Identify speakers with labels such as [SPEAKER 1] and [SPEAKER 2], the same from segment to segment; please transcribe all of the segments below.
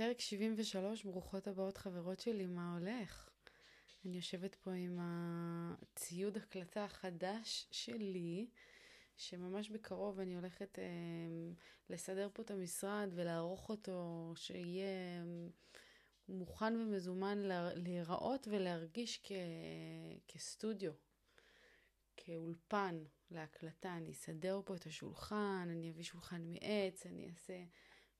[SPEAKER 1] פרק 73, ברוכות הבאות חברות שלי, מה הולך? אני יושבת פה עם הציוד הקלטה החדש שלי, שממש בקרוב אני הולכת אה, לסדר פה את המשרד ולערוך אותו, שיהיה אה, מוכן ומזומן להיראות ולהרגיש כ, כסטודיו, כאולפן להקלטה. אני אסדר פה את השולחן, אני אביא שולחן מעץ, אני אעשה...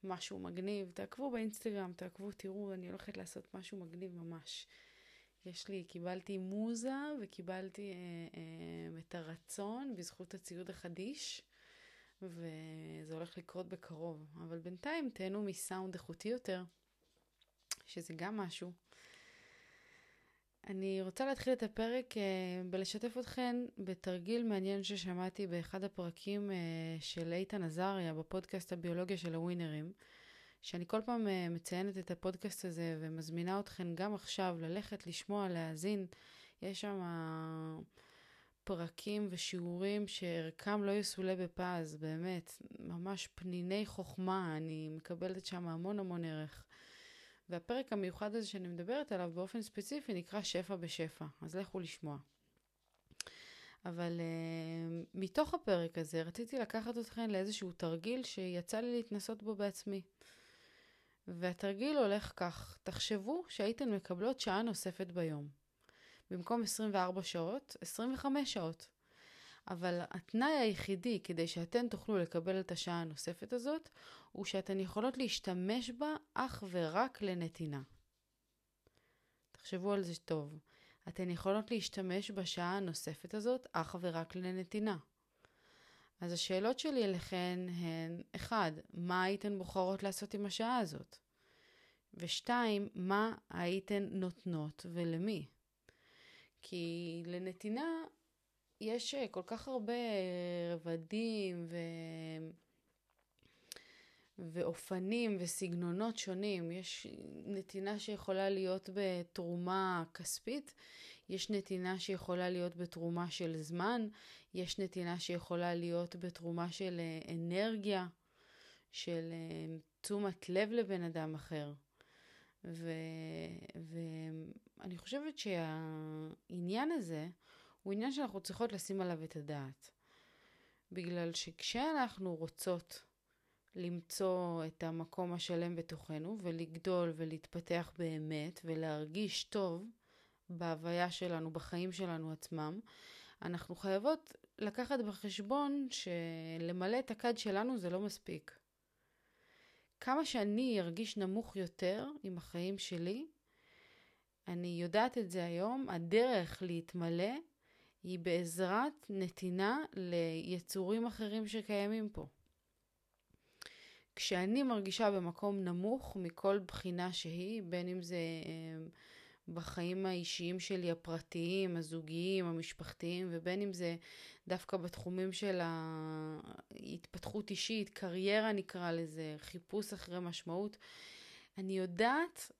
[SPEAKER 1] משהו מגניב, תעקבו באינסטגרם, תעקבו, תראו, אני הולכת לעשות משהו מגניב ממש. יש לי, קיבלתי מוזה וקיבלתי אה, אה, את הרצון בזכות הציוד החדיש, וזה הולך לקרות בקרוב. אבל בינתיים תהנו מסאונד איכותי יותר, שזה גם משהו. אני רוצה להתחיל את הפרק uh, בלשתף אתכן בתרגיל מעניין ששמעתי באחד הפרקים uh, של איתן עזריה בפודקאסט הביולוגיה של הווינרים, שאני כל פעם uh, מציינת את הפודקאסט הזה ומזמינה אתכן גם עכשיו ללכת לשמוע, להאזין. יש שם פרקים ושיעורים שערכם לא יסולא בפז, באמת, ממש פניני חוכמה, אני מקבלת שם המון המון ערך. והפרק המיוחד הזה שאני מדברת עליו באופן ספציפי נקרא שפע בשפע, אז לכו לשמוע. אבל uh, מתוך הפרק הזה רציתי לקחת אתכם לאיזשהו תרגיל שיצא לי להתנסות בו בעצמי. והתרגיל הולך כך, תחשבו שהייתן מקבלות שעה נוספת ביום. במקום 24 שעות, 25 שעות. אבל התנאי היחידי כדי שאתן תוכלו לקבל את השעה הנוספת הזאת, הוא שאתן יכולות להשתמש בה אך ורק לנתינה. תחשבו על זה טוב. אתן יכולות להשתמש בשעה הנוספת הזאת אך ורק לנתינה. אז השאלות שלי אליכן הן, אחד, מה הייתן בוחרות לעשות עם השעה הזאת? ושתיים, מה הייתן נותנות ולמי? כי לנתינה יש אה, כל כך הרבה רבדים ו... ואופנים וסגנונות שונים. יש נתינה שיכולה להיות בתרומה כספית, יש נתינה שיכולה להיות בתרומה של זמן, יש נתינה שיכולה להיות בתרומה של אה, אנרגיה, של אה, תשומת לב לבן אדם אחר. ו... ואני חושבת שהעניין הזה הוא עניין שאנחנו צריכות לשים עליו את הדעת. בגלל שכשאנחנו רוצות למצוא את המקום השלם בתוכנו ולגדול ולהתפתח באמת ולהרגיש טוב בהוויה שלנו, בחיים שלנו עצמם, אנחנו חייבות לקחת בחשבון שלמלא את הכד שלנו זה לא מספיק. כמה שאני ארגיש נמוך יותר עם החיים שלי, אני יודעת את זה היום, הדרך להתמלא היא בעזרת נתינה ליצורים אחרים שקיימים פה. כשאני מרגישה במקום נמוך מכל בחינה שהיא, בין אם זה אמ, בחיים האישיים שלי, הפרטיים, הזוגיים, המשפחתיים, ובין אם זה דווקא בתחומים של ההתפתחות אישית, קריירה נקרא לזה, חיפוש אחרי משמעות, אני יודעת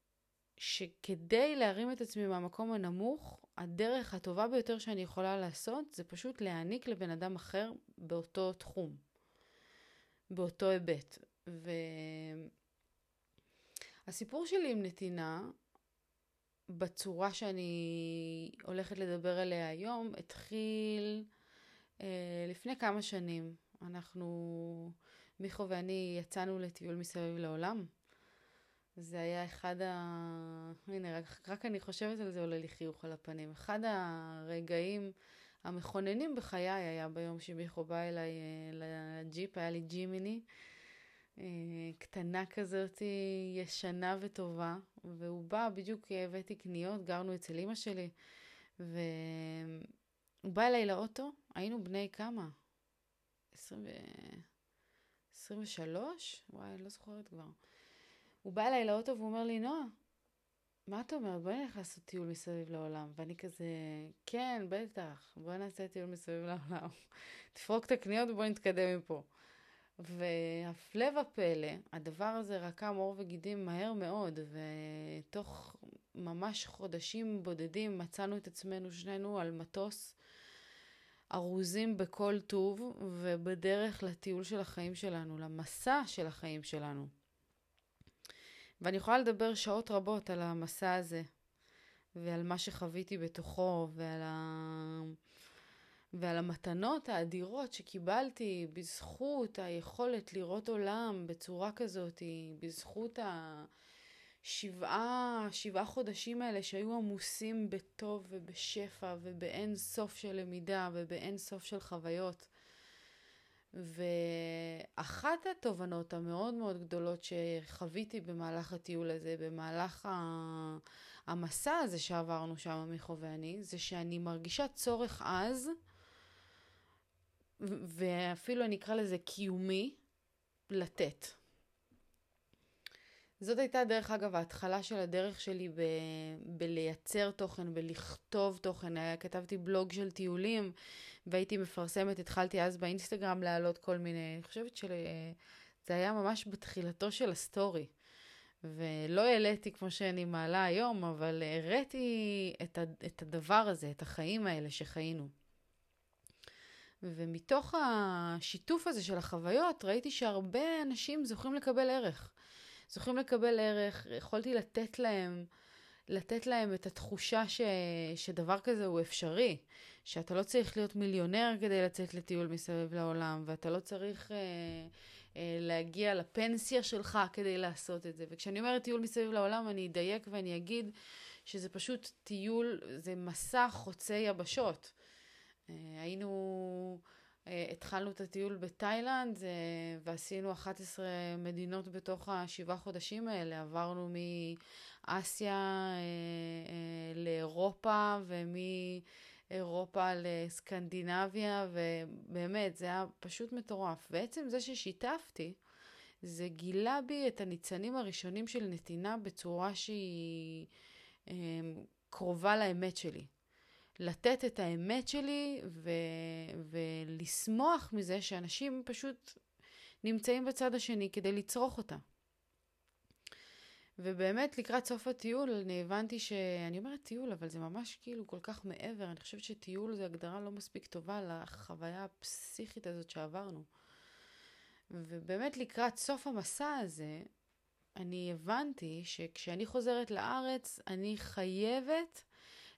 [SPEAKER 1] שכדי להרים את עצמי מהמקום הנמוך, הדרך הטובה ביותר שאני יכולה לעשות זה פשוט להעניק לבן אדם אחר באותו תחום, באותו היבט. והסיפור שלי עם נתינה, בצורה שאני הולכת לדבר עליה היום, התחיל אה, לפני כמה שנים. אנחנו, מיכו ואני יצאנו לטיול מסביב לעולם. זה היה אחד ה... הנה, רק, רק אני חושבת על זה עולה לי חיוך על הפנים. אחד הרגעים המכוננים בחיי היה ביום שמיכו בא אליי אה, לג'יפ, היה לי ג'ימיני. אה, קטנה כזאת, ישנה וטובה, והוא בא, בדיוק הבאתי קניות, גרנו אצל אימא שלי, והוא בא אליי לאוטו, היינו בני כמה? 20 ו... 23? וואי, אני לא זוכרת כבר. הוא בא אליי לאוטו והוא אומר לי, נועה, מה אתה אומר? בואי נלך לעשות טיול מסביב לעולם. ואני כזה, כן, בטח, בואי נעשה טיול מסביב לעולם. תפרוק את הקניות ובואי נתקדם מפה. והפלא ופלא, הדבר הזה רקם עור וגידים מהר מאוד, ותוך ממש חודשים בודדים מצאנו את עצמנו שנינו על מטוס, ארוזים בכל טוב, ובדרך לטיול של החיים שלנו, למסע של החיים שלנו. ואני יכולה לדבר שעות רבות על המסע הזה, ועל מה שחוויתי בתוכו, ועל, ה... ועל המתנות האדירות שקיבלתי בזכות היכולת לראות עולם בצורה כזאת, בזכות השבעה, שבעה חודשים האלה שהיו עמוסים בטוב ובשפע ובאין סוף של למידה ובאין סוף של חוויות. ואחת התובנות המאוד מאוד גדולות שחוויתי במהלך הטיול הזה, במהלך המסע הזה שעברנו שם, מיכו ואני, זה שאני מרגישה צורך עז, ואפילו אני אקרא לזה קיומי, לתת. זאת הייתה דרך אגב ההתחלה של הדרך שלי ב- בלייצר תוכן, בלכתוב תוכן. היה, כתבתי בלוג של טיולים והייתי מפרסמת, התחלתי אז באינסטגרם להעלות כל מיני, אני חושבת שזה היה ממש בתחילתו של ה story. ולא העליתי כמו שאני מעלה היום, אבל הראיתי את, את הדבר הזה, את החיים האלה שחיינו. ומתוך השיתוף הזה של החוויות, ראיתי שהרבה אנשים זוכים לקבל ערך. זוכים לקבל ערך, יכולתי לתת להם, לתת להם את התחושה ש, שדבר כזה הוא אפשרי, שאתה לא צריך להיות מיליונר כדי לצאת לטיול מסביב לעולם, ואתה לא צריך אה, אה, להגיע לפנסיה שלך כדי לעשות את זה. וכשאני אומרת טיול מסביב לעולם, אני אדייק ואני אגיד שזה פשוט טיול, זה מסע חוצה יבשות. אה, היינו... אה, התחלנו את הטיול בתאילנד אה, ועשינו 11 מדינות בתוך השבעה חודשים האלה. עברנו מאסיה לאירופה ומאירופה לסקנדינביה, ובאמת, זה היה פשוט מטורף. בעצם זה ששיתפתי, זה גילה בי את הניצנים הראשונים של נתינה בצורה שהיא קרובה לאמת שלי. לתת את האמת שלי ו- ולשמוח מזה שאנשים פשוט נמצאים בצד השני כדי לצרוך אותה. ובאמת לקראת סוף הטיול אני הבנתי ש... אני אומרת טיול, אבל זה ממש כאילו כל כך מעבר. אני חושבת שטיול זה הגדרה לא מספיק טובה לחוויה הפסיכית הזאת שעברנו. ובאמת לקראת סוף המסע הזה, אני הבנתי שכשאני חוזרת לארץ, אני חייבת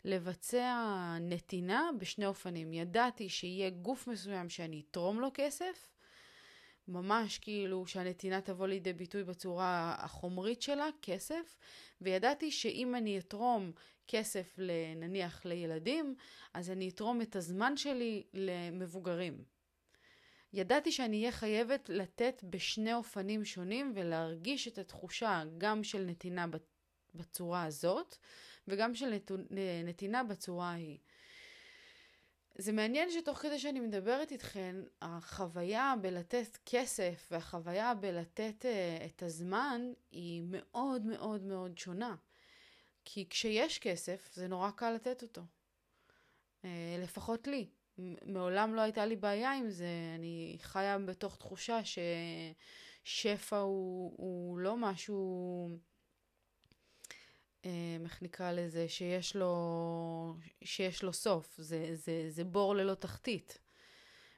[SPEAKER 1] לבצע נתינה בשני אופנים. ידעתי שיהיה גוף מסוים שאני אתרום לו כסף, ממש כאילו שהנתינה תבוא לידי ביטוי בצורה החומרית שלה, כסף, וידעתי שאם אני אתרום כסף נניח לילדים, אז אני אתרום את הזמן שלי למבוגרים. ידעתי שאני אהיה חייבת לתת בשני אופנים שונים ולהרגיש את התחושה גם של נתינה בצורה הזאת, וגם של נתינה בצורה ההיא. זה מעניין שתוך כדי שאני מדברת איתכן, החוויה בלתת כסף והחוויה בלתת uh, את הזמן היא מאוד מאוד מאוד שונה. כי כשיש כסף זה נורא קל לתת אותו. Uh, לפחות לי. מעולם לא הייתה לי בעיה עם זה. אני חיה בתוך תחושה ששפע הוא, הוא לא משהו... אמ, איך נקרא לזה, שיש לו, שיש לו סוף, זה, זה, זה בור ללא תחתית.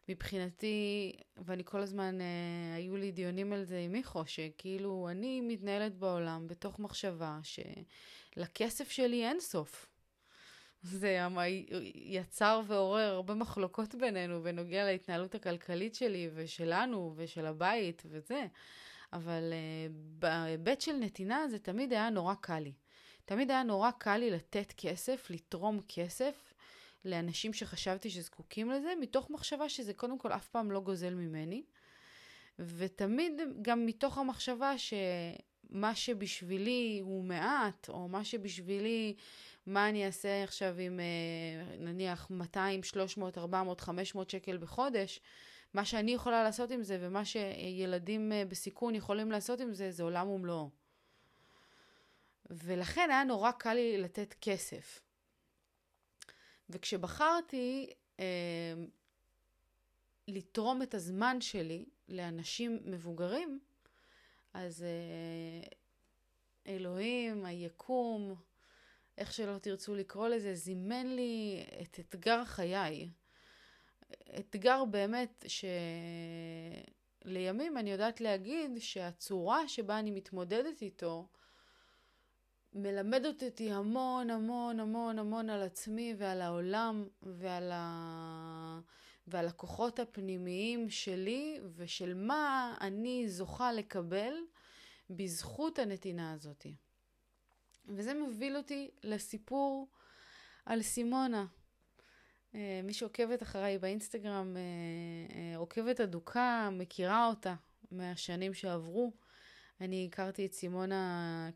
[SPEAKER 1] מבחינתי, ואני כל הזמן, אה, היו לי דיונים על זה עם מיכו, שכאילו אני מתנהלת בעולם בתוך מחשבה שלכסף שלי אין סוף. זה יצר ועורר הרבה מחלוקות בינינו בנוגע להתנהלות הכלכלית שלי ושלנו ושל הבית וזה, אבל uh, בהיבט של נתינה זה תמיד היה נורא קל לי. תמיד היה נורא קל לי לתת כסף, לתרום כסף לאנשים שחשבתי שזקוקים לזה, מתוך מחשבה שזה קודם כל אף פעם לא גוזל ממני, ותמיד גם מתוך המחשבה שמה שבשבילי הוא מעט, או מה שבשבילי, מה אני אעשה עכשיו עם אה, נניח 200, 300, 400, 500 שקל בחודש, מה שאני יכולה לעשות עם זה ומה שילדים אה, בסיכון יכולים לעשות עם זה, זה עולם ומלואו. ולכן היה נורא קל לי לתת כסף. וכשבחרתי אה, לתרום את הזמן שלי לאנשים מבוגרים, אז אה, אלוהים, היקום, איך שלא תרצו לקרוא לזה, זימן לי את אתגר חיי. אתגר באמת שלימים אני יודעת להגיד שהצורה שבה אני מתמודדת איתו, מלמדת אותי המון המון המון המון על עצמי ועל העולם ועל, ה... ועל הכוחות הפנימיים שלי ושל מה אני זוכה לקבל בזכות הנתינה הזאת. וזה מוביל אותי לסיפור על סימונה. אה, מי שעוקבת אחריי באינסטגרם, אה, אה, עוקבת אדוקה, מכירה אותה מהשנים שעברו. אני הכרתי את סימונה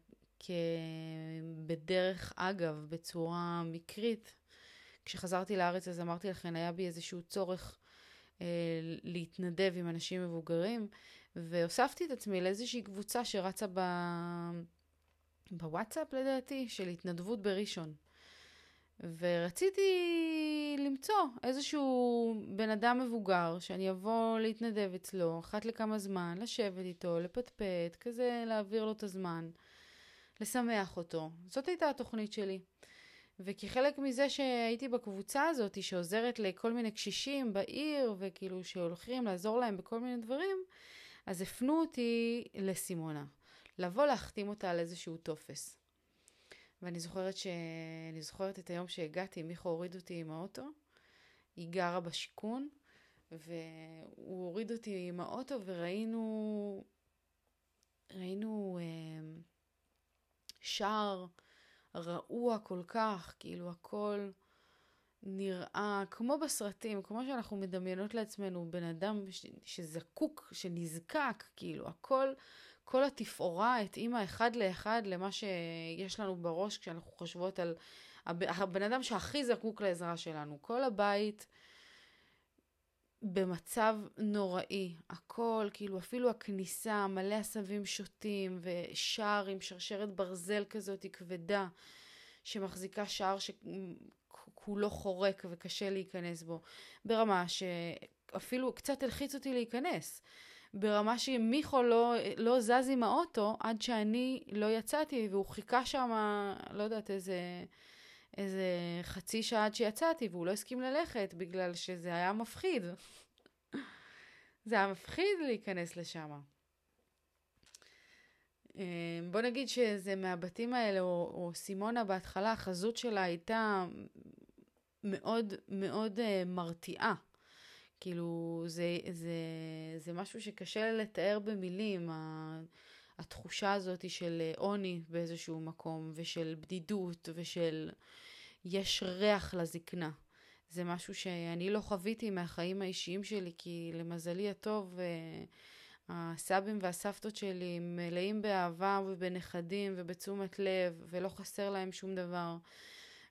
[SPEAKER 1] בדרך אגב, בצורה מקרית. כשחזרתי לארץ אז אמרתי לכם, היה בי איזשהו צורך אה, להתנדב עם אנשים מבוגרים, והוספתי את עצמי לאיזושהי קבוצה שרצה ב... בוואטסאפ לדעתי, של התנדבות בראשון. ורציתי למצוא איזשהו בן אדם מבוגר שאני אבוא להתנדב אצלו אחת לכמה זמן, לשבת איתו, לפטפט, כזה להעביר לו את הזמן, לשמח אותו. זאת הייתה התוכנית שלי. וכחלק מזה שהייתי בקבוצה הזאת שעוזרת לכל מיני קשישים בעיר וכאילו שהולכים לעזור להם בכל מיני דברים, אז הפנו אותי לסימונה, לבוא להחתים אותה על איזשהו טופס. ואני זוכרת, ש... אני זוכרת את היום שהגעתי, מיכו הוריד אותי עם האוטו, היא גרה בשיכון, והוא הוריד אותי עם האוטו וראינו, ראינו אה, שער רעוע כל כך, כאילו הכל נראה כמו בסרטים, כמו שאנחנו מדמיינות לעצמנו בן אדם ש... שזקוק, שנזקק, כאילו הכל כל התפאורה התאימה אחד לאחד למה שיש לנו בראש כשאנחנו חושבות על הבן אדם שהכי זקוק לעזרה שלנו. כל הבית במצב נוראי, הכל, כאילו אפילו הכניסה, מלא עשבים שוטים ושער עם שרשרת ברזל כזאת כבדה שמחזיקה שער שכולו חורק וקשה להיכנס בו, ברמה שאפילו קצת הלחיץ אותי להיכנס. ברמה שמיכו לא, לא זז עם האוטו עד שאני לא יצאתי, והוא חיכה שם, לא יודעת, איזה, איזה חצי שעה עד שיצאתי, והוא לא הסכים ללכת בגלל שזה היה מפחיד. זה היה מפחיד להיכנס לשם. אה, בוא נגיד שזה מהבתים האלה, או, או סימונה בהתחלה, החזות שלה הייתה מאוד מאוד uh, מרתיעה. כאילו, זה, זה, זה משהו שקשה לתאר במילים, התחושה הזאת של עוני באיזשהו מקום, ושל בדידות, ושל יש ריח לזקנה. זה משהו שאני לא חוויתי מהחיים האישיים שלי, כי למזלי הטוב, אה, הסבים והסבתות שלי מלאים באהבה ובנכדים ובתשומת לב, ולא חסר להם שום דבר.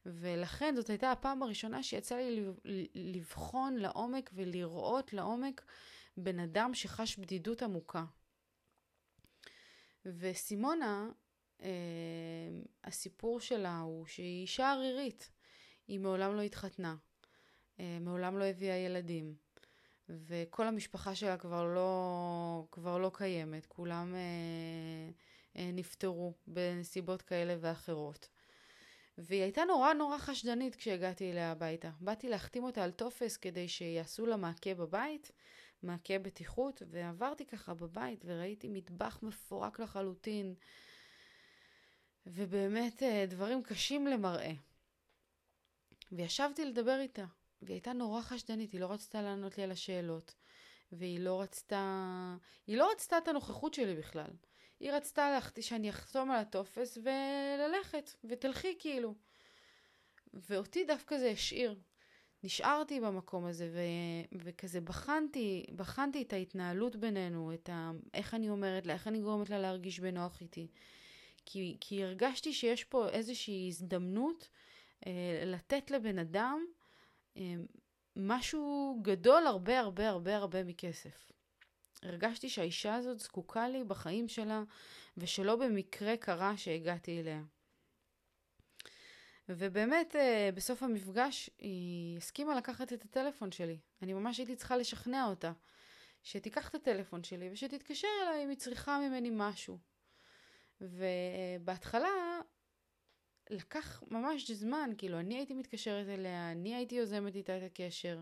[SPEAKER 1] ולכן זאת הייתה הפעם הראשונה שיצא לי לבחון לעומק ולראות לעומק בן אדם שחש בדידות עמוקה. וסימונה, אה, הסיפור שלה הוא שהיא אישה ערירית. היא מעולם לא התחתנה, אה, מעולם לא הביאה ילדים, וכל המשפחה שלה כבר לא, כבר לא קיימת, כולם אה, נפטרו בנסיבות כאלה ואחרות. והיא הייתה נורא נורא חשדנית כשהגעתי אליה הביתה. באתי להחתים אותה על טופס כדי שיעשו לה מעקה בבית, מעקה בטיחות, ועברתי ככה בבית וראיתי מטבח מפורק לחלוטין, ובאמת אה, דברים קשים למראה. וישבתי לדבר איתה, והיא הייתה נורא חשדנית, היא לא רצתה לענות לי על השאלות, והיא לא רצתה, היא לא רצתה את הנוכחות שלי בכלל. היא רצתה לך, שאני אחתום על הטופס וללכת, ותלכי כאילו. ואותי דווקא זה השאיר. נשארתי במקום הזה ו... וכזה בחנתי, בחנתי את ההתנהלות בינינו, את ה... איך אני אומרת לה, איך אני גורמת לה להרגיש בנוח איתי. כי, כי הרגשתי שיש פה איזושהי הזדמנות אה, לתת לבן אדם אה, משהו גדול הרבה הרבה הרבה הרבה מכסף. הרגשתי שהאישה הזאת זקוקה לי בחיים שלה, ושלא במקרה קרה שהגעתי אליה. ובאמת, אה, בסוף המפגש היא הסכימה לקחת את הטלפון שלי. אני ממש הייתי צריכה לשכנע אותה שתיקח את הטלפון שלי ושתתקשר אליי אם היא צריכה ממני משהו. ובהתחלה לקח ממש זמן, כאילו אני הייתי מתקשרת אליה, אני הייתי יוזמת איתה את הקשר,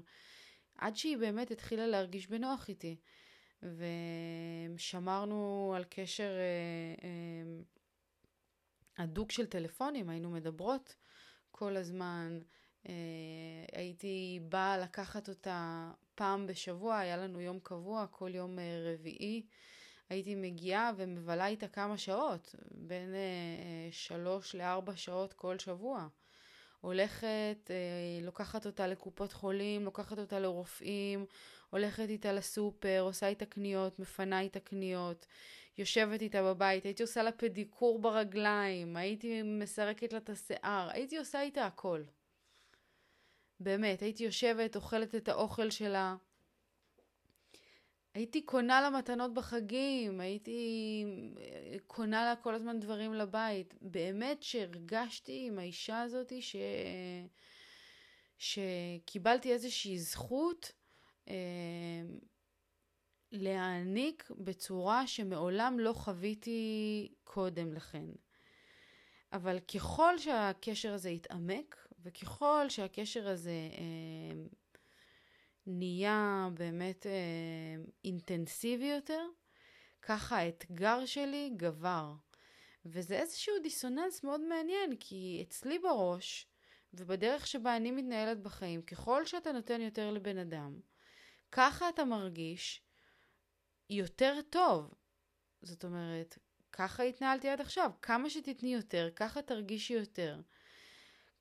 [SPEAKER 1] עד שהיא באמת התחילה להרגיש בנוח איתי. ושמרנו על קשר אה, אה, הדוק של טלפונים, היינו מדברות כל הזמן. אה, הייתי באה לקחת אותה פעם בשבוע, היה לנו יום קבוע, כל יום אה, רביעי. הייתי מגיעה ומבלה איתה כמה שעות, בין אה, שלוש לארבע שעות כל שבוע. הולכת, לוקחת אותה לקופות חולים, לוקחת אותה לרופאים, הולכת איתה לסופר, עושה איתה קניות, מפנה איתה קניות, יושבת איתה בבית, הייתי עושה לה פדיקור ברגליים, הייתי מסרקת לה את השיער, הייתי עושה איתה הכל. באמת, הייתי יושבת, אוכלת את האוכל שלה. הייתי קונה לה מתנות בחגים, הייתי קונה לה כל הזמן דברים לבית. באמת שהרגשתי עם האישה הזאת ש... שקיבלתי איזושהי זכות אה, להעניק בצורה שמעולם לא חוויתי קודם לכן. אבל ככל שהקשר הזה יתעמק, וככל שהקשר הזה אה, נהיה באמת אה, אינטנסיבי יותר, ככה האתגר שלי גבר. וזה איזשהו דיסוננס מאוד מעניין, כי אצלי בראש, ובדרך שבה אני מתנהלת בחיים, ככל שאתה נותן יותר לבן אדם, ככה אתה מרגיש יותר טוב. זאת אומרת, ככה התנהלתי עד עכשיו. כמה שתתני יותר, ככה תרגישי יותר.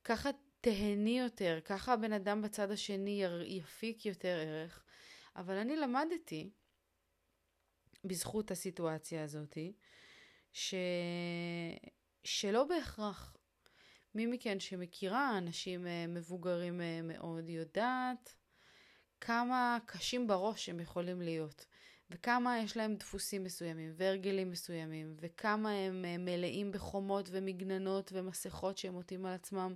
[SPEAKER 1] ככה תהני יותר, ככה הבן אדם בצד השני יפיק יותר ערך. אבל אני למדתי, בזכות הסיטואציה הזאתי, ש... שלא בהכרח. מי מכן שמכירה אנשים אה, מבוגרים אה, מאוד יודעת כמה קשים בראש הם יכולים להיות. וכמה יש להם דפוסים מסוימים והרגלים מסוימים, וכמה הם אה, מלאים בחומות ומגננות ומסכות שהם עוטים על עצמם.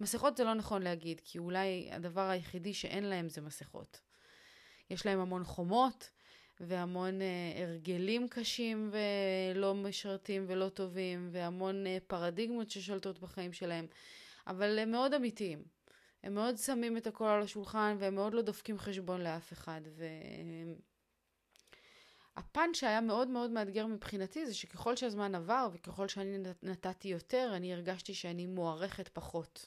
[SPEAKER 1] מסכות זה לא נכון להגיד, כי אולי הדבר היחידי שאין להם זה מסכות. יש להם המון חומות והמון uh, הרגלים קשים ולא משרתים ולא טובים, והמון uh, פרדיגמות ששולטות בחיים שלהם, אבל הם מאוד אמיתיים. הם מאוד שמים את הכל על השולחן והם מאוד לא דופקים חשבון לאף אחד. ו... הפן שהיה מאוד מאוד מאתגר מבחינתי זה שככל שהזמן עבר וככל שאני נתתי יותר, אני הרגשתי שאני מוערכת פחות.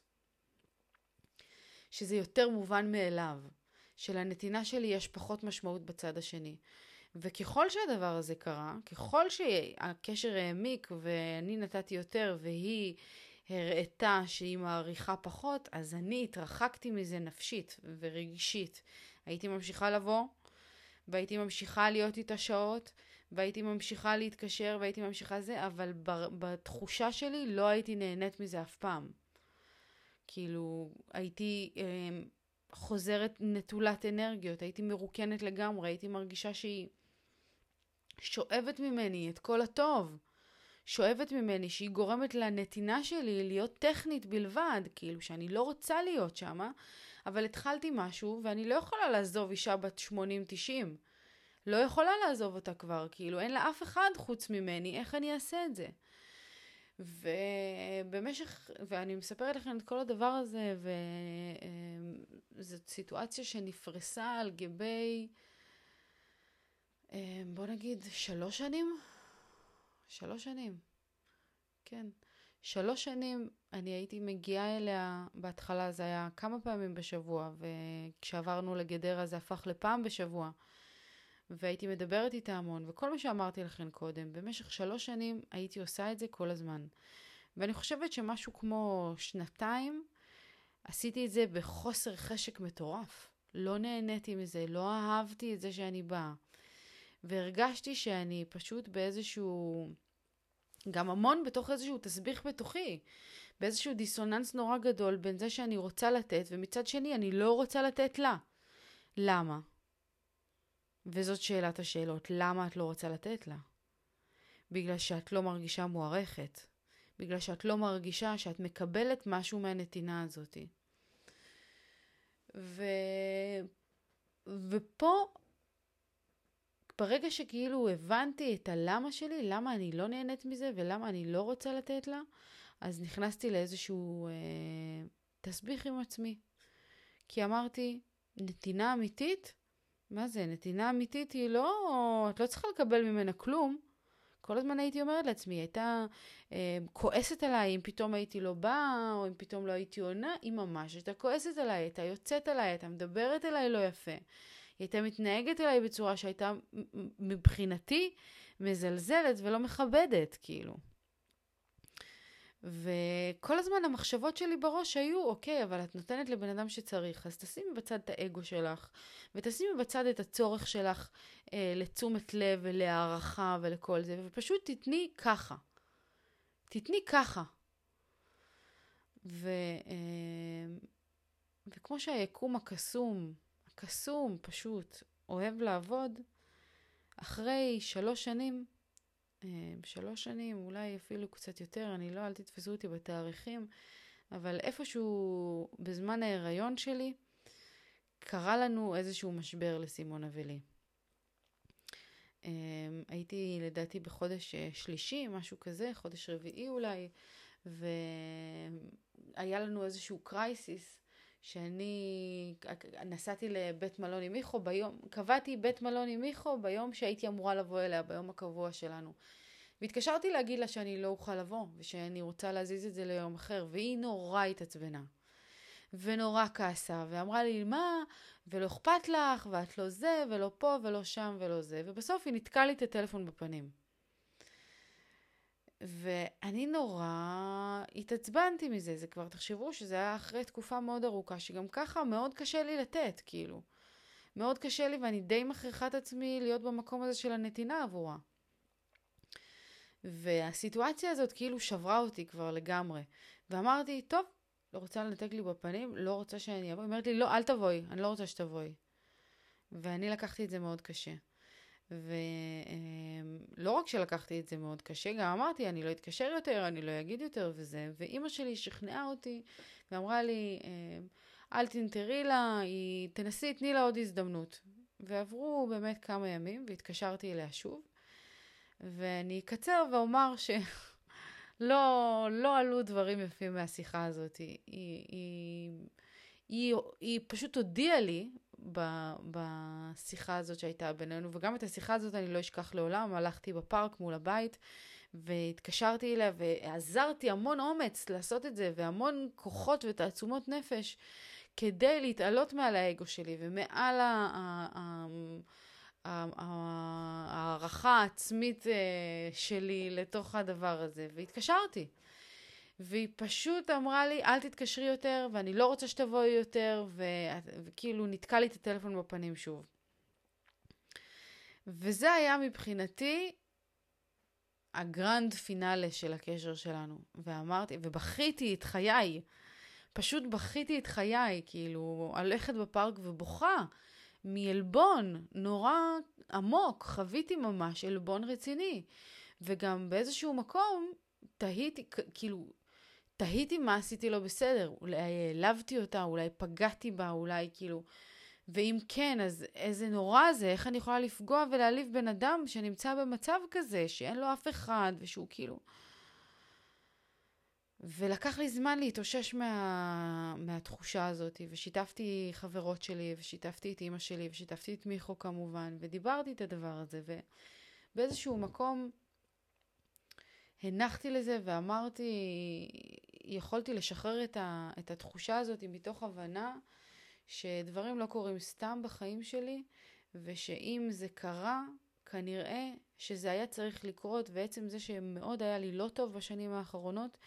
[SPEAKER 1] שזה יותר מובן מאליו, שלנתינה שלי יש פחות משמעות בצד השני. וככל שהדבר הזה קרה, ככל שהקשר העמיק ואני נתתי יותר והיא הראתה שהיא מעריכה פחות, אז אני התרחקתי מזה נפשית ורגשית. הייתי ממשיכה לבוא, והייתי ממשיכה להיות איתה שעות, והייתי ממשיכה להתקשר, והייתי ממשיכה זה, אבל בתחושה שלי לא הייתי נהנית מזה אף פעם. כאילו, הייתי אה, חוזרת נטולת אנרגיות, הייתי מרוקנת לגמרי, הייתי מרגישה שהיא שואבת ממני את כל הטוב. שואבת ממני, שהיא גורמת לנתינה שלי להיות טכנית בלבד, כאילו שאני לא רוצה להיות שמה, אבל התחלתי משהו ואני לא יכולה לעזוב אישה בת 80-90. לא יכולה לעזוב אותה כבר, כאילו אין לה אף אחד חוץ ממני, איך אני אעשה את זה? ובמשך, ואני מספרת לכם את כל הדבר הזה, וזאת סיטואציה שנפרסה על גבי, בוא נגיד, שלוש שנים? שלוש שנים, כן. שלוש שנים אני הייתי מגיעה אליה, בהתחלה זה היה כמה פעמים בשבוע, וכשעברנו לגדרה זה הפך לפעם בשבוע, והייתי מדברת איתה המון, וכל מה שאמרתי לכם קודם, במשך שלוש שנים הייתי עושה את זה כל הזמן. ואני חושבת שמשהו כמו שנתיים, עשיתי את זה בחוסר חשק מטורף. לא נהניתי מזה, לא אהבתי את זה שאני באה. והרגשתי שאני פשוט באיזשהו... גם המון בתוך איזשהו תסביך בתוכי, באיזשהו דיסוננס נורא גדול בין זה שאני רוצה לתת, ומצד שני אני לא רוצה לתת לה. למה? וזאת שאלת השאלות, למה את לא רוצה לתת לה? בגלל שאת לא מרגישה מוערכת. בגלל שאת לא מרגישה שאת מקבלת משהו מהנתינה הזאת. ו... ופה ברגע שכאילו הבנתי את הלמה שלי, למה אני לא נהנית מזה ולמה אני לא רוצה לתת לה, אז נכנסתי לאיזשהו אה, תסביך עם עצמי. כי אמרתי, נתינה אמיתית? מה זה? נתינה אמיתית היא לא... את לא צריכה לקבל ממנה כלום. כל הזמן הייתי אומרת לעצמי, היא הייתה אה, כועסת עליי אם פתאום הייתי לא באה, או אם פתאום לא הייתי עונה, היא ממש הייתה כועסת עליי, הייתה יוצאת עליי, הייתה מדברת אליי לא יפה. היא הייתה מתנהגת אליי בצורה שהייתה מבחינתי מזלזלת ולא מכבדת, כאילו. וכל הזמן המחשבות שלי בראש היו, אוקיי, אבל את נותנת לבן אדם שצריך, אז תשימי בצד את האגו שלך, ותשימי בצד את הצורך שלך אה, לתשומת לב ולהערכה ולכל זה, ופשוט תתני ככה. תתני ככה. ו, אה, וכמו שהיקום הקסום, הקסום פשוט, אוהב לעבוד, אחרי שלוש שנים, שלוש שנים, אולי אפילו קצת יותר, אני לא, אל תתפסו אותי בתאריכים, אבל איפשהו בזמן ההיריון שלי, קרה לנו איזשהו משבר לסימונה ולי. אה, הייתי לדעתי בחודש אה, שלישי, משהו כזה, חודש רביעי אולי, והיה לנו איזשהו קרייסיס שאני נסעתי לבית מלון עם מיכו ביום, קבעתי בית מלון עם מיכו ביום שהייתי אמורה לבוא אליה, ביום הקבוע שלנו. והתקשרתי להגיד לה שאני לא אוכל לבוא, ושאני רוצה להזיז את זה ליום אחר, והיא נורא התעצבנה. ונורא כעסה, ואמרה לי, מה, ולא אכפת לך, ואת לא זה, ולא פה, ולא שם, ולא זה, ובסוף היא ניתקה לי את הטלפון בפנים. ואני נורא התעצבנתי מזה, זה כבר תחשבו שזה היה אחרי תקופה מאוד ארוכה, שגם ככה מאוד קשה לי לתת, כאילו. מאוד קשה לי ואני די מכריחה את עצמי להיות במקום הזה של הנתינה עבורה. והסיטואציה הזאת כאילו שברה אותי כבר לגמרי. ואמרתי, טוב, לא רוצה לנתק לי בפנים, לא רוצה שאני אבוא. היא אומרת לי, לא, אל תבואי, אני לא רוצה שתבואי. ואני לקחתי את זה מאוד קשה. ולא רק שלקחתי את זה מאוד קשה, גם אמרתי, אני לא אתקשר יותר, אני לא אגיד יותר וזה. ואימא שלי שכנעה אותי ואמרה לי, אמ, אל תנטרי לה, היא, תנסי, תני לה עוד הזדמנות. ועברו באמת כמה ימים והתקשרתי אליה שוב. ואני אקצר ואומר שלא לא עלו דברים יפים מהשיחה הזאת. היא, היא, היא, היא, היא פשוט הודיעה לי בשיחה הזאת שהייתה בינינו, וגם את השיחה הזאת אני לא אשכח לעולם. הלכתי בפארק מול הבית והתקשרתי אליה ועזרתי המון אומץ לעשות את זה, והמון כוחות ותעצומות נפש כדי להתעלות מעל האגו שלי ומעל ההערכה העצמית אה, שלי לתוך הדבר הזה, והתקשרתי. והיא פשוט אמרה לי, אל תתקשרי יותר, ואני לא רוצה שתבואי יותר, ו... וכאילו נתקע לי את הטלפון בפנים שוב. וזה היה מבחינתי הגרנד פינאלה של הקשר שלנו. ואמרתי, ובכיתי את חיי. פשוט בכיתי את חיי, כאילו, הלכת בפארק ובוכה מעלבון נורא עמוק, חוויתי ממש עלבון רציני. וגם באיזשהו מקום תהיתי, כאילו, תהיתי מה עשיתי לא בסדר, אולי העלבתי אותה, אולי פגעתי בה, אולי כאילו... ואם כן, אז איזה נורא זה, איך אני יכולה לפגוע ולהעליב בן אדם שנמצא במצב כזה, שאין לו אף אחד, ושהוא כאילו... ולקח לי זמן להתאושש מה... מהתחושה הזאת, ושיתפתי חברות שלי, ושיתפתי את אימא שלי, ושיתפתי את מיכו כמובן, ודיברתי את הדבר הזה, ובאיזשהו מקום הנחתי לזה ואמרתי, יכולתי לשחרר את, ה, את התחושה הזאת מתוך הבנה שדברים לא קורים סתם בחיים שלי, ושאם זה קרה, כנראה שזה היה צריך לקרות, ועצם זה שמאוד היה לי לא טוב בשנים האחרונות,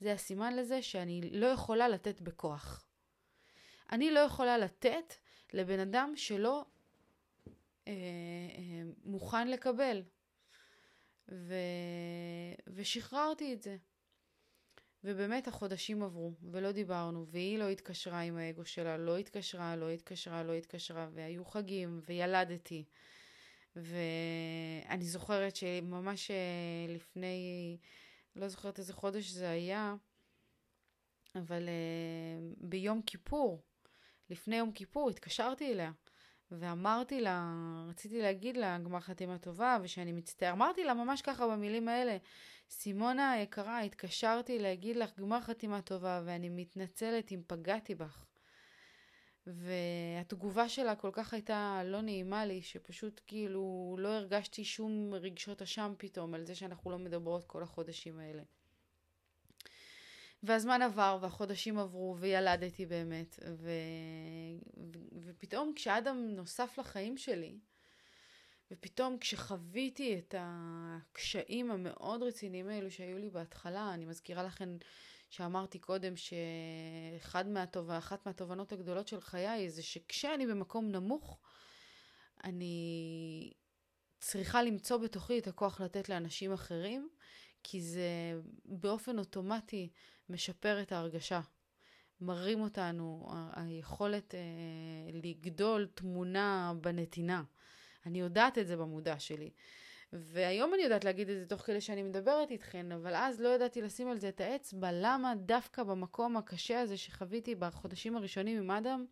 [SPEAKER 1] זה הסימן לזה שאני לא יכולה לתת בכוח. אני לא יכולה לתת לבן אדם שלא אה, אה, מוכן לקבל. ו... ושחררתי את זה. ובאמת החודשים עברו, ולא דיברנו, והיא לא התקשרה עם האגו שלה, לא התקשרה, לא התקשרה, לא התקשרה, והיו חגים, וילדתי. ואני זוכרת שממש אה, לפני, לא זוכרת איזה חודש זה היה, אבל uh, ביום כיפור, לפני יום כיפור, התקשרתי אליה. ואמרתי לה, רציתי להגיד לה גמר חתימה טובה ושאני מצטער, אמרתי לה ממש ככה במילים האלה, סימונה היקרה, התקשרתי להגיד לך גמר חתימה טובה ואני מתנצלת אם פגעתי בך. והתגובה שלה כל כך הייתה לא נעימה לי, שפשוט כאילו לא הרגשתי שום רגשות אשם פתאום על זה שאנחנו לא מדברות כל החודשים האלה. והזמן עבר והחודשים עברו וילדתי באמת, ו... ו... ופתאום כשאדם נוסף לחיים שלי, ופתאום כשחוויתי את הקשיים המאוד רציניים האלו שהיו לי בהתחלה, אני מזכירה לכם שאמרתי קודם שאחת מהתוב... מהתובנות הגדולות של חיי זה שכשאני במקום נמוך, אני צריכה למצוא בתוכי את הכוח לתת לאנשים אחרים, כי זה באופן אוטומטי משפר את ההרגשה. מרים אותנו, היכולת אה, לגדול תמונה בנתינה. אני יודעת את זה במודע שלי. והיום אני יודעת להגיד את זה תוך כדי שאני מדברת איתכן, אבל אז לא ידעתי לשים על זה את האצבע, למה דווקא במקום הקשה הזה שחוויתי בחודשים הראשונים עם אדם,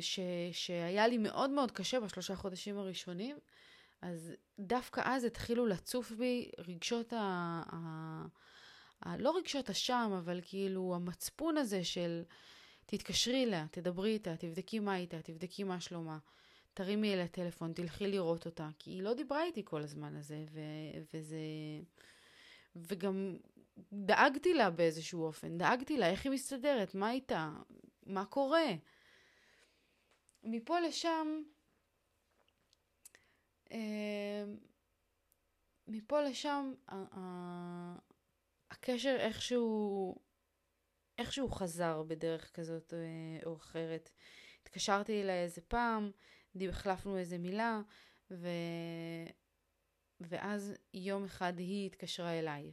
[SPEAKER 1] ש, שהיה לי מאוד מאוד קשה בשלושה חודשים הראשונים, אז דווקא אז התחילו לצוף בי רגשות ה... ה, ה לא רגשות אשם, אבל כאילו המצפון הזה של תתקשרי אליה, תדברי איתה, תבדקי מה איתה, תבדקי מה שלומה. תרימי אליה טלפון, תלכי לראות אותה, כי היא לא דיברה איתי כל הזמן הזה, ו- וזה... וגם דאגתי לה באיזשהו אופן, דאגתי לה איך היא מסתדרת, מה איתה, מה קורה. מפה לשם, מפה לשם, הקשר איכשהו, איכשהו חזר בדרך כזאת אה, או אחרת. התקשרתי אליה איזה פעם, החלפנו איזה מילה, ו... ואז יום אחד היא התקשרה אליי.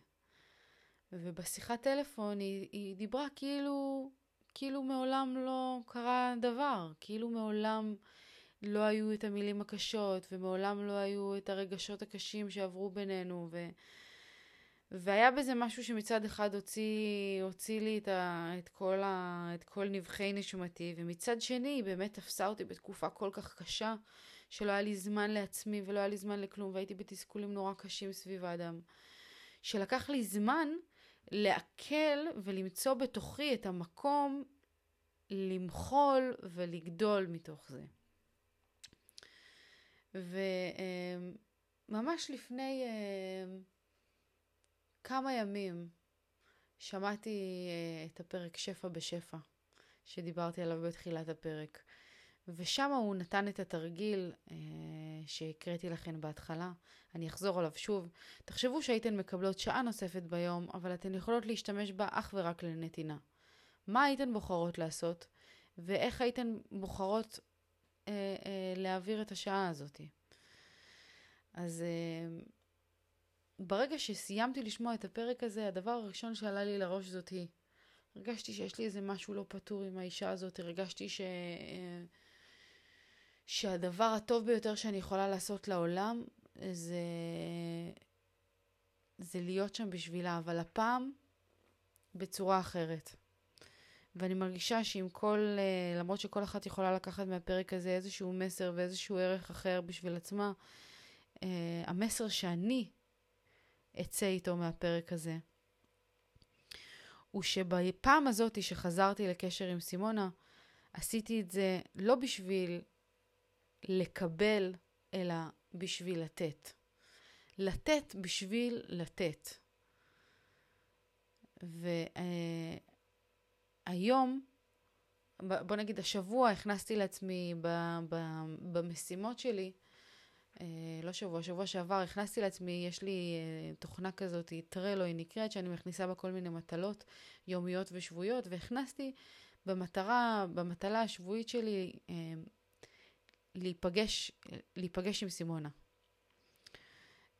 [SPEAKER 1] ובשיחת טלפון היא, היא דיברה כאילו, כאילו מעולם לא קרה דבר, כאילו מעולם לא היו את המילים הקשות, ומעולם לא היו את הרגשות הקשים שעברו בינינו, ו... והיה בזה משהו שמצד אחד הוציא, הוציא לי את, ה, את, כל ה, את כל נבחי נשמתי, ומצד שני היא באמת תפסה אותי בתקופה כל כך קשה, שלא היה לי זמן לעצמי ולא היה לי זמן לכלום, והייתי בתסכולים נורא קשים סביב האדם. שלקח לי זמן לעכל ולמצוא בתוכי את המקום למחול ולגדול מתוך זה. וממש לפני... אה, כמה ימים שמעתי uh, את הפרק שפע בשפע, שדיברתי עליו בתחילת הפרק. ושם הוא נתן את התרגיל uh, שהקראתי לכן בהתחלה. אני אחזור עליו שוב. תחשבו שהייתן מקבלות שעה נוספת ביום, אבל אתן יכולות להשתמש בה אך ורק לנתינה. מה הייתן בוחרות לעשות, ואיך הייתן בוחרות uh, uh, להעביר את השעה הזאת. אז uh, ברגע שסיימתי לשמוע את הפרק הזה, הדבר הראשון שעלה לי לראש זאת היא. הרגשתי שיש לי איזה משהו לא פתור עם האישה הזאת, הרגשתי ש... שהדבר הטוב ביותר שאני יכולה לעשות לעולם זה... זה להיות שם בשבילה, אבל הפעם בצורה אחרת. ואני מרגישה שעם כל, למרות שכל אחת יכולה לקחת מהפרק הזה איזשהו מסר ואיזשהו ערך אחר בשביל עצמה, המסר שאני אצא איתו מהפרק הזה. הוא שבפעם הזאת שחזרתי לקשר עם סימונה, עשיתי את זה לא בשביל לקבל, אלא בשביל לתת. לתת בשביל לתת. והיום, בוא נגיד השבוע, הכנסתי לעצמי במשימות שלי אה, לא שבוע, שבוע שעבר הכנסתי לעצמי, יש לי אה, תוכנה כזאת, טרלו היא נקראת, שאני מכניסה בה כל מיני מטלות יומיות ושבועיות, והכנסתי במטרה, במטלה השבועית שלי אה, להיפגש, להיפגש עם סימונה.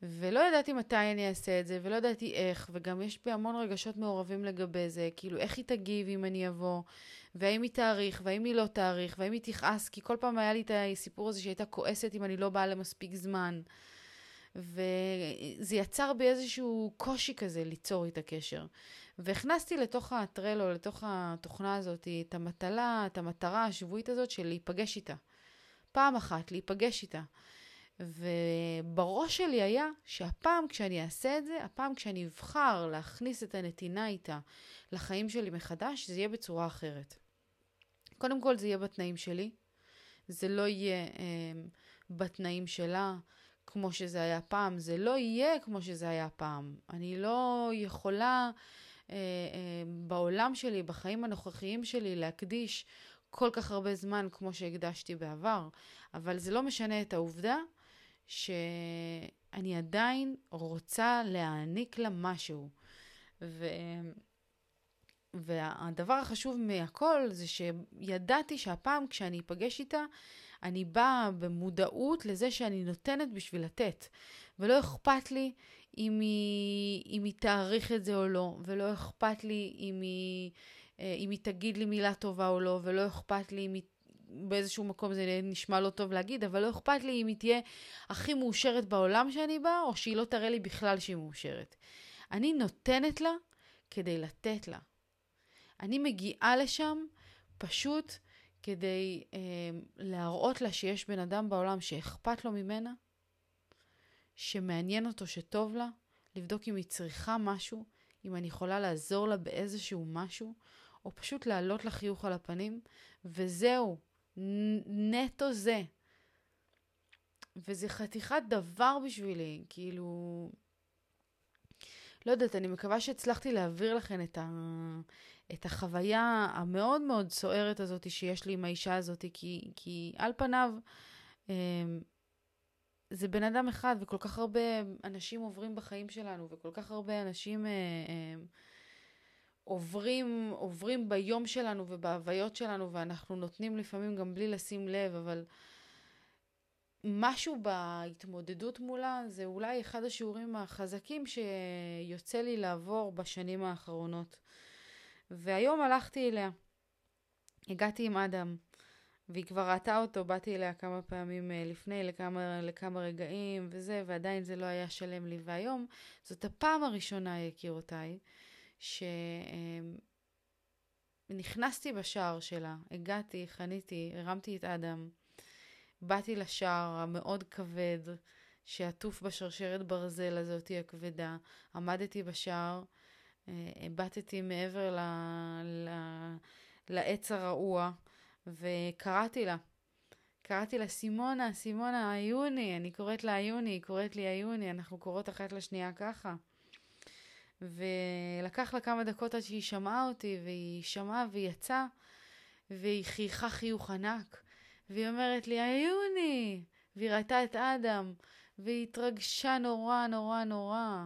[SPEAKER 1] ולא ידעתי מתי אני אעשה את זה, ולא ידעתי איך, וגם יש בי המון רגשות מעורבים לגבי זה, כאילו איך היא תגיב אם אני אבוא, והאם היא תאריך, והאם היא לא תאריך, והאם היא תכעס, כי כל פעם היה לי את הסיפור הזה שהיא כועסת אם אני לא באה למספיק זמן. וזה יצר בי איזשהו קושי כזה ליצור איתה קשר. והכנסתי לתוך הטרלו, לתוך התוכנה הזאת, את המטלה, את המטרה השבועית הזאת של להיפגש איתה. פעם אחת, להיפגש איתה. ובראש שלי היה שהפעם כשאני אעשה את זה, הפעם כשאני אבחר להכניס את הנתינה איתה לחיים שלי מחדש, זה יהיה בצורה אחרת. קודם כל זה יהיה בתנאים שלי, זה לא יהיה אה, בתנאים שלה, כמו שזה היה פעם, זה לא יהיה כמו שזה היה פעם. אני לא יכולה אה, אה, בעולם שלי, בחיים הנוכחיים שלי, להקדיש כל כך הרבה זמן כמו שהקדשתי בעבר, אבל זה לא משנה את העובדה שאני עדיין רוצה להעניק לה משהו. ו... והדבר החשוב מהכל זה שידעתי שהפעם כשאני אפגש איתה, אני באה במודעות לזה שאני נותנת בשביל לתת. ולא אכפת לי אם היא, אם היא תעריך את זה או לא, ולא אכפת לי אם היא, אה, אם היא תגיד לי מילה טובה או לא, ולא אכפת לי אם היא... באיזשהו מקום זה נשמע לא טוב להגיד, אבל לא אכפת לי אם היא תהיה הכי מאושרת בעולם שאני באה, או שהיא לא תראה לי בכלל שהיא מאושרת. אני נותנת לה כדי לתת לה. אני מגיעה לשם פשוט כדי אה, להראות לה שיש בן אדם בעולם שאכפת לו ממנה, שמעניין אותו, שטוב לה, לבדוק אם היא צריכה משהו, אם אני יכולה לעזור לה באיזשהו משהו, או פשוט להעלות לה חיוך על הפנים, וזהו, נטו זה. וזה חתיכת דבר בשבילי, כאילו... לא יודעת, אני מקווה שהצלחתי להעביר לכם את, ה... את החוויה המאוד מאוד סוערת הזאת שיש לי עם האישה הזאת, כי, כי על פניו אמ, זה בן אדם אחד, וכל כך הרבה אנשים עוברים בחיים שלנו, וכל כך הרבה אנשים אה, אה, עוברים, עוברים ביום שלנו ובהוויות שלנו, ואנחנו נותנים לפעמים גם בלי לשים לב, אבל משהו בהתמודדות מולה זה אולי אחד השיעורים החזקים שיוצא לי לעבור בשנים האחרונות. והיום הלכתי אליה. הגעתי עם אדם, והיא כבר ראתה אותו, באתי אליה כמה פעמים אה, לפני, לכמה, לכמה רגעים וזה, ועדיין זה לא היה שלם לי. והיום, זאת הפעם הראשונה, יקירותיי, שנכנסתי בשער שלה, הגעתי, חניתי, הרמתי את אדם, באתי לשער המאוד כבד, שעטוף בשרשרת ברזל הזאתי הכבדה, עמדתי בשער, הבטתי מעבר ל, ל, לעץ הרעוע וקראתי לה. קראתי לה סימונה, סימונה, עיוני, אני קוראת לה עיוני, היא קוראת לי עיוני, אנחנו קוראות אחת לשנייה ככה. ולקח לה כמה דקות עד שהיא שמעה אותי, והיא שמעה והיא יצאה, והיא חייכה חיוך ענק, והיא אומרת לי, עיוני! והיא ראתה את אדם, והיא התרגשה נורא נורא נורא.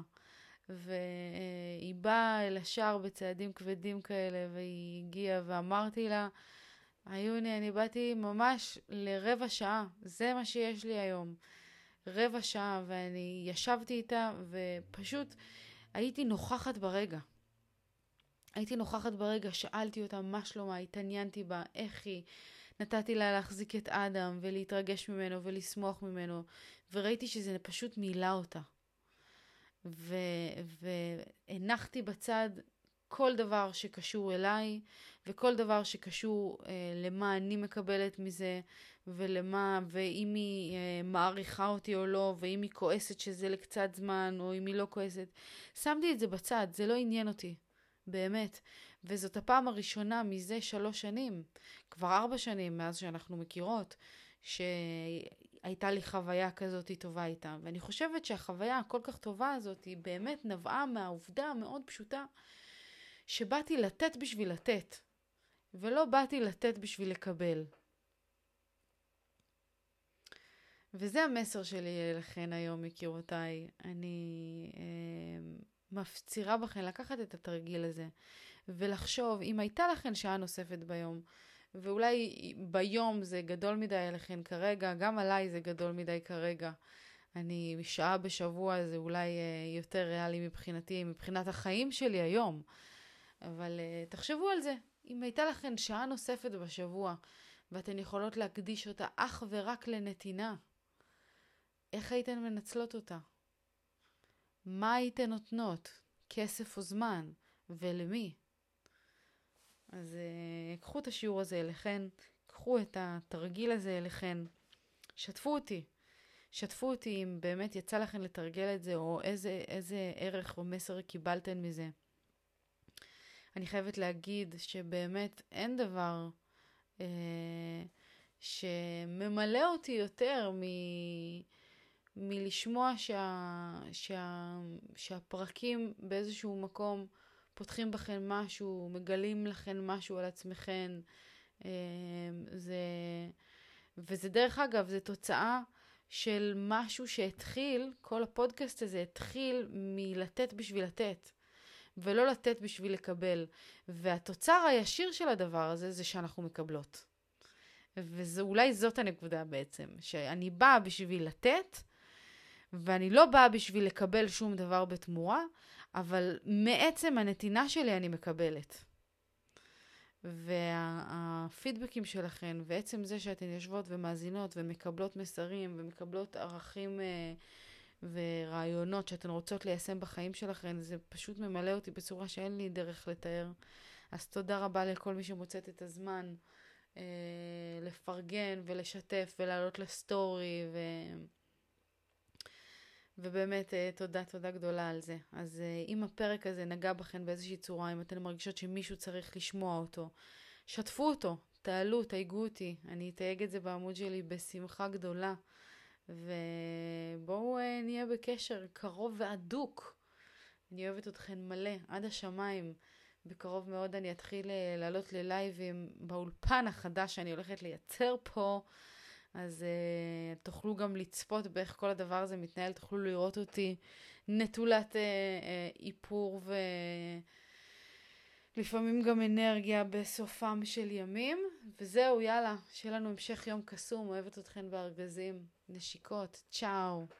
[SPEAKER 1] והיא באה אל השער בצעדים כבדים כאלה, והיא הגיעה ואמרתי לה, עיוני, אני באתי ממש לרבע שעה, זה מה שיש לי היום. רבע שעה, ואני ישבתי איתה, ופשוט הייתי נוכחת ברגע. הייתי נוכחת ברגע, שאלתי אותה מה שלומה, התעניינתי בה, איך היא. נתתי לה להחזיק את אדם ולהתרגש ממנו ולשמוח ממנו, וראיתי שזה פשוט מילא אותה. והנחתי בצד כל דבר שקשור אליי, וכל דבר שקשור אה, למה אני מקבלת מזה, ולמה, ואם היא אה, מעריכה אותי או לא, ואם היא כועסת שזה לקצת זמן, או אם היא לא כועסת. שמתי את זה בצד, זה לא עניין אותי, באמת. וזאת הפעם הראשונה מזה שלוש שנים, כבר ארבע שנים מאז שאנחנו מכירות, ש... הייתה לי חוויה כזאת טובה איתה. ואני חושבת שהחוויה הכל כך טובה הזאת היא באמת נבעה מהעובדה המאוד פשוטה שבאתי לתת בשביל לתת, ולא באתי לתת בשביל לקבל. וזה המסר שלי לכן היום, יקירותיי. אני אה, מפצירה בכן לקחת את התרגיל הזה ולחשוב אם הייתה לכן שעה נוספת ביום ואולי ביום זה גדול מדי עליכן כרגע, גם עליי זה גדול מדי כרגע. אני שעה בשבוע זה אולי אה, יותר ריאלי מבחינתי, מבחינת החיים שלי היום. אבל uh, תחשבו על זה, אם הייתה לכן שעה נוספת בשבוע ואתן יכולות להקדיש אותה אך ורק לנתינה, איך הייתן מנצלות אותה? מה הייתן נותנות? כסף או זמן? ולמי? אז uh, קחו את השיעור הזה אליכן, קחו את התרגיל הזה אליכן, שתפו אותי. שתפו אותי אם באמת יצא לכם לתרגל את זה, או איזה, איזה ערך או מסר קיבלתן מזה. אני חייבת להגיד שבאמת אין דבר שממלא אותי יותר מ... מלשמוע שה... שה... שהפרקים באיזשהו מקום פותחים בכם משהו, מגלים לכם משהו על עצמכם. זה... וזה דרך אגב, זה תוצאה של משהו שהתחיל, כל הפודקאסט הזה התחיל מלתת בשביל לתת, ולא לתת בשביל לקבל. והתוצר הישיר של הדבר הזה זה שאנחנו מקבלות. ואולי זאת הנקודה בעצם, שאני באה בשביל לתת, ואני לא באה בשביל לקבל שום דבר בתמורה, אבל מעצם הנתינה שלי אני מקבלת. והפידבקים שלכן, ועצם זה שאתן יושבות ומאזינות ומקבלות מסרים ומקבלות ערכים אה, ורעיונות שאתן רוצות ליישם בחיים שלכן, זה פשוט ממלא אותי בצורה שאין לי דרך לתאר. אז תודה רבה לכל מי שמוצאת את הזמן אה, לפרגן ולשתף ולעלות לסטורי ו... ובאמת אה, תודה, תודה גדולה על זה. אז אה, אם הפרק הזה נגע בכן באיזושהי צורה, אם אתן מרגישות שמישהו צריך לשמוע אותו, שתפו אותו, תעלו, תייגו אותי. אני אתייג את זה בעמוד שלי בשמחה גדולה. ובואו אה, נהיה בקשר קרוב והדוק. אני אוהבת אתכן מלא, עד השמיים. בקרוב מאוד אני אתחיל לעלות ללייבים באולפן החדש שאני הולכת לייצר פה. אז uh, תוכלו גם לצפות באיך כל הדבר הזה מתנהל, תוכלו לראות אותי נטולת uh, uh, איפור ולפעמים גם אנרגיה בסופם של ימים. וזהו, יאללה, שיהיה לנו המשך יום קסום, אוהבת אתכן בארגזים. נשיקות, צ'או.